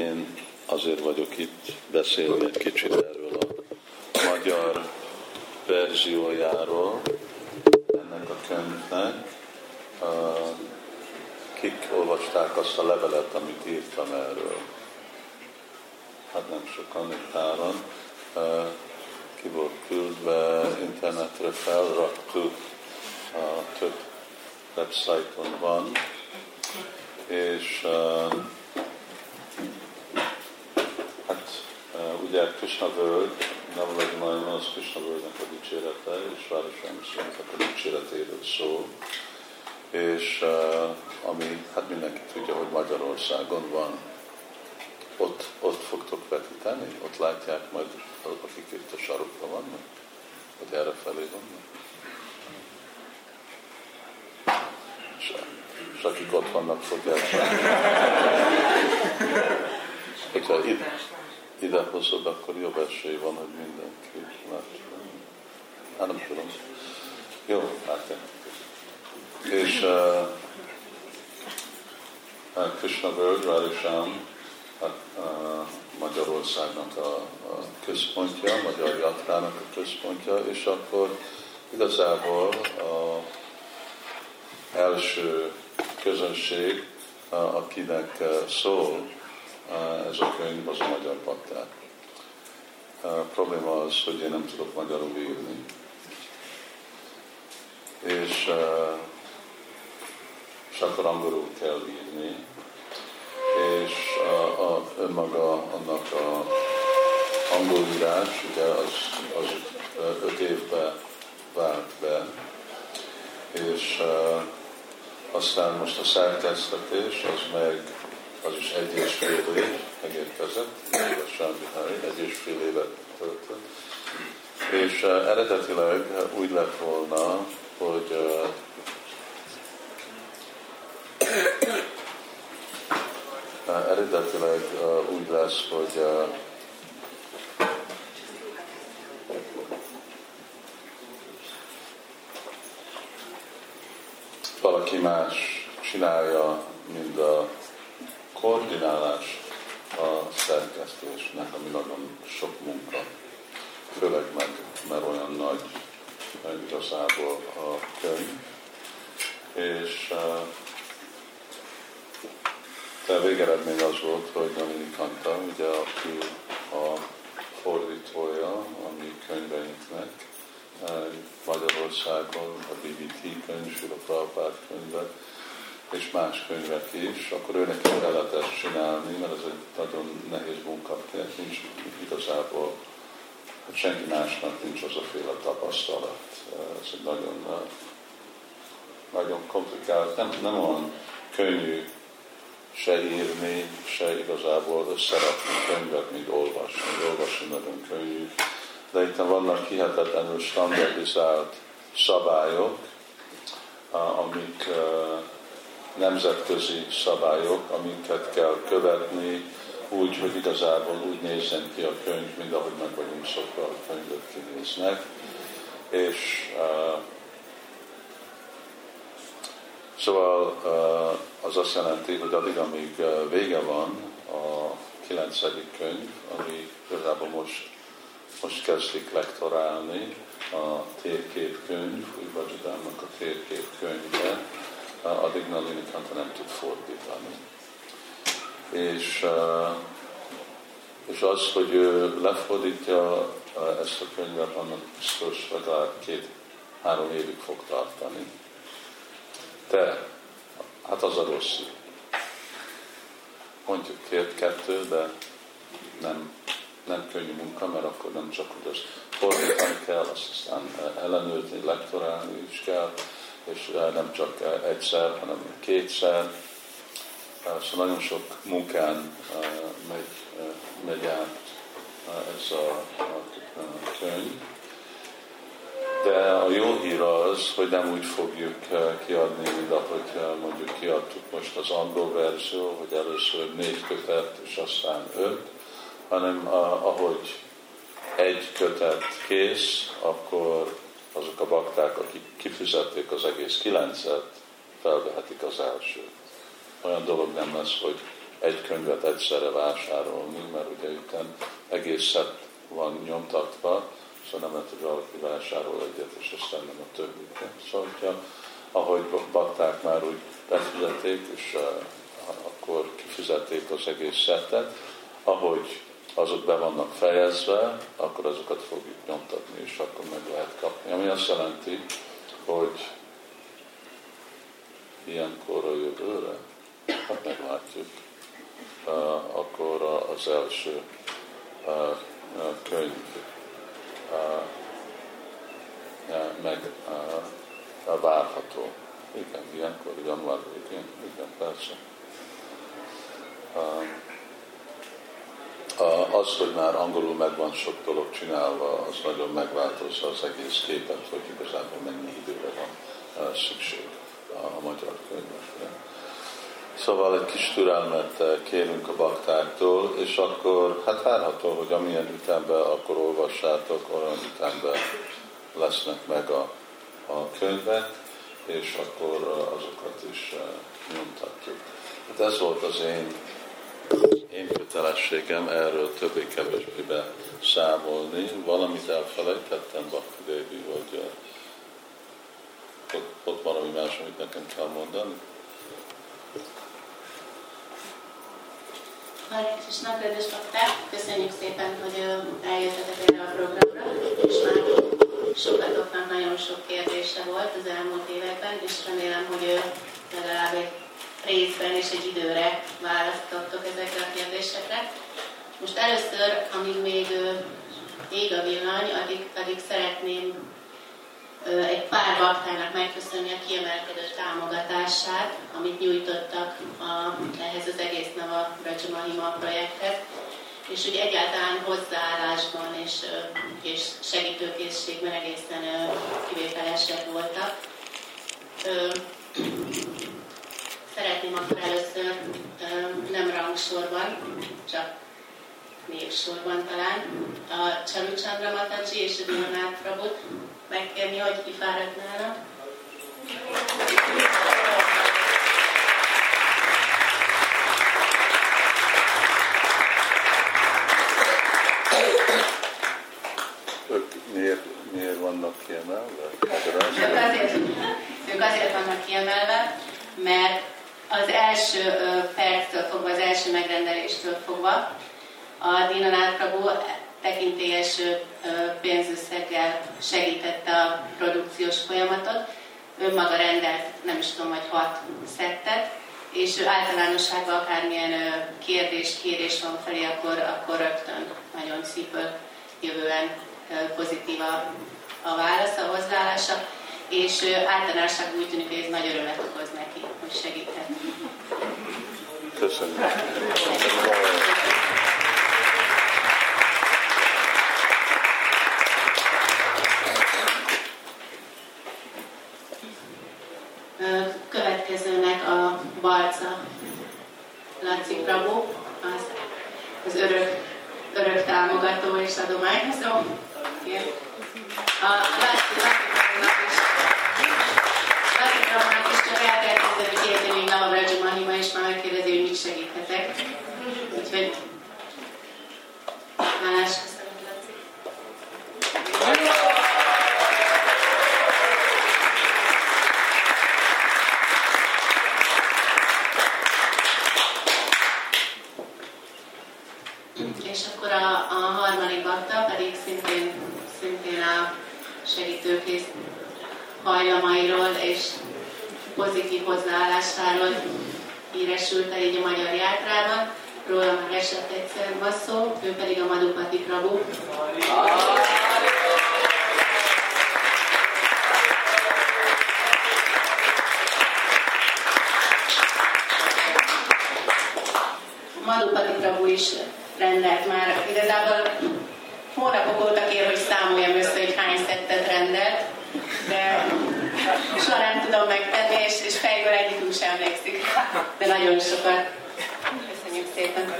Én azért vagyok itt beszélni egy kicsit erről a magyar verziójáról ennek a könyvnek. Kik olvasták azt a levelet, amit írtam erről? Hát nem sokan, egy páran. Ki volt küldve, internetre felraktuk, több websájton van, és ugye Krishna völgy, Navalagimajan az Krishna völgynek a dicsérete, és Városvámszónak a dicséretéről szól, és uh, ami, hát mindenki tudja, hogy Magyarországon van, ott, ott fogtok vetíteni, ott látják majd, akik itt a sarokban vannak, vagy erre felé vannak. És, és akik ott vannak, fogják látni. Hogyha itt, hozod, akkor jobb esély van, hogy mindenki látja. Hát nem tudom. Jó, látja. És uh, Krishna völgy, Radisám, hát, uh, Magyarországnak a, a központja, Magyar Jatrának a központja, és akkor igazából a első közönség, akinek szól, ez a könyv az a magyar bakták. A probléma az, hogy én nem tudok magyarul írni. És, és akkor angolul kell írni, és a, a, önmaga annak a angol írás, ugye az, az öt évbe vált be, és uh, aztán most a szerkesztetés az meg az is egy és fél év megérkezett, a Sámbihái egy és fél évet töltött. És uh, eredetileg úgy lett volna, hogy uh, eredetileg uh, úgy lesz, hogy uh, valaki más csinálja, mint a koordinálás a szerkesztésnek, ami nagyon sok munka, főleg meg, mert olyan nagy igazából a könyv. És de a végeredmény az volt, hogy Dominik Kanta, ugye, aki a fordítója a mi könyveinknek, Magyarországon a BBT könyv, Sula Prabhupád könyvek, és más könyvek is, akkor őnek el lehet ezt csinálni, mert ez egy nagyon nehéz munka, nincs igazából, hát senki másnak nincs az a féle tapasztalat. Ez egy nagyon, nagyon komplikált, nem, nem olyan könnyű se írni, se igazából összerakni könyvet, mint olvasni. Olvasni nagyon könnyű. De itt vannak hihetetlenül standardizált szabályok, amik nemzetközi szabályok, amiket kell követni, úgy, hogy igazából úgy nézzen ki a könyv, mint ahogy meg vagyunk szokva a könyvök kinéznek. És uh, szóval uh, az azt jelenti, hogy addig, amíg vége van a kilencedik könyv, ami igazából most, most kezdik lektorálni, a térképkönyv, úgy Vajidámnak a térképkönyve, addig Nalini Kanta nem tud fordítani. És, és az, hogy ő lefordítja ezt a könyvet, annak biztos legalább két-három évig fog tartani. De, hát az a rossz. Mondjuk két-kettő, de nem, nem könnyű munka, mert akkor nem csak, hogy azt fordítani kell, azt aztán ellenőrizni, lektorálni is kell, és nem csak egyszer, hanem kétszer. Szóval nagyon sok munkán megy, megy át ez a, a könyv. De a jó hír az, hogy nem úgy fogjuk kiadni, mint ahogy mondjuk kiadtuk most az angol verzió, hogy először négy kötet, és aztán öt, hanem ahogy egy kötet kész, akkor a bakták, akik kifizették az egész kilencet, felvehetik az elsőt. Olyan dolog nem lesz, hogy egy könyvet egyszerre vásárolni, mert ugye itt egészet van nyomtatva, szóval nem lehet, hogy valaki vásárol egyet, és aztán nem a többit. Szóval, hogyha, ahogy bakták már úgy befizették, és uh, akkor kifizették az egész szettet, ahogy azok be vannak fejezve, akkor azokat fogjuk nyomtatni, és akkor meg lehet kapni. Ami azt jelenti, hogy ilyenkor a jövőre, hát meglátjuk, akkor az első könyv meg várható. Igen, ilyenkor január végén, igen, persze. Az, hogy már angolul meg van sok dolog csinálva, az nagyon megváltozza az egész képet, hogy igazából mennyi időre van szükség a magyar könyvekre. Szóval egy kis türelmet kérünk a baktáktól, és akkor hát várható, hogy amilyen ütemben akkor olvassátok, olyan ütemben lesznek meg a, a könyvek, és akkor azokat is nyomtatjuk. Hát ez volt az én én kötelességem erről többé-kevésbé számolni. Valamit elfelejtettem, Bakti Devi, vagy uh, ott, ott valami más, amit nekem kell mondani? Hare Krishna, kedves bakták! Köszönjük szépen, hogy eljöttetek erre a programra, és már sokatoknak nagyon sok kérdése volt az elmúlt években, és remélem, hogy legalább egy részben és egy időre választottok ezekre a kérdésekre. Most először, amíg még ég a villany, addig, addig szeretném egy pár baktának megköszönni a kiemelkedő támogatását, amit nyújtottak a, ehhez az egész Nava Rajamahima projekthez, és hogy egyáltalán hozzáállásban és, és segítőkészségben egészen kivételesek voltak. Szeretném akkor először nem rangsorban, csak névsorban talán a Csalu Chandra Mataji és a Dinanát Prabhut megkérni, hogy kifáradnának. Ők miért, miért vannak kiemelve? Ők azért, ők azért vannak kiemelve, mert az első perctől fogva, az első megrendeléstől fogva a Dina Prabhu tekintélyes pénzösszeggel segítette a produkciós folyamatot. Ő maga rendelt, nem is tudom, vagy hat szettet, és általánosságban akármilyen kérdés, kérés van felé, akkor, akkor rögtön nagyon szívből jövően pozitív a, a válasz, a hozzáállása és általánosságban úgy tűnik, hogy ez nagy örömet okoz neki, hogy segíthet. Köszönöm. Következőnek a Balca Laci Prabhu, az, az örök, örök támogató és adományozó. A Laci, Laci Brahmát is csak el kell kezdeni még Navavrajja Mahima, és már mit segíthetek. Úgyhogy hálás És akkor a, a harmadik bakta pedig szintén, szintén a segítőkész hajlamairól és pozitív hozzáállásáról híresült el így a magyar játrában. Róla már esett egyszer szó, ő pedig a Madhupati Prabhu. Madhupati Prabhu is rendelt már. Igazából hónapok óta kér, hogy számoljam össze, hogy hány szettet rendelt, de soha nem tudom megtenni, és, és fejből egyikünk sem emlékszik. De nagyon sokat. Köszönjük szépen.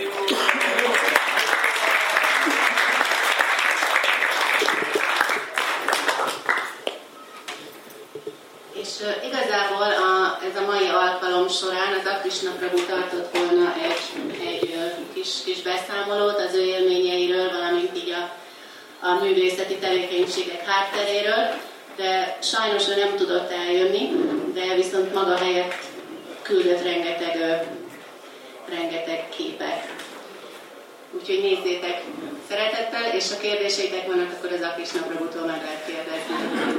És igazából a, ez a mai alkalom során az Akrisna Prabhu volna egy kis beszámolót az ő élményeiről, valamint így a, a művészeti tevékenységek hátteréről, de sajnos ő nem tudott eljönni, de viszont maga helyett küldött rengeteg, rengeteg képet. Úgyhogy nézzétek szeretettel, és ha kérdéseitek vannak, akkor az Akis Napragutól meg lehet kérdezni.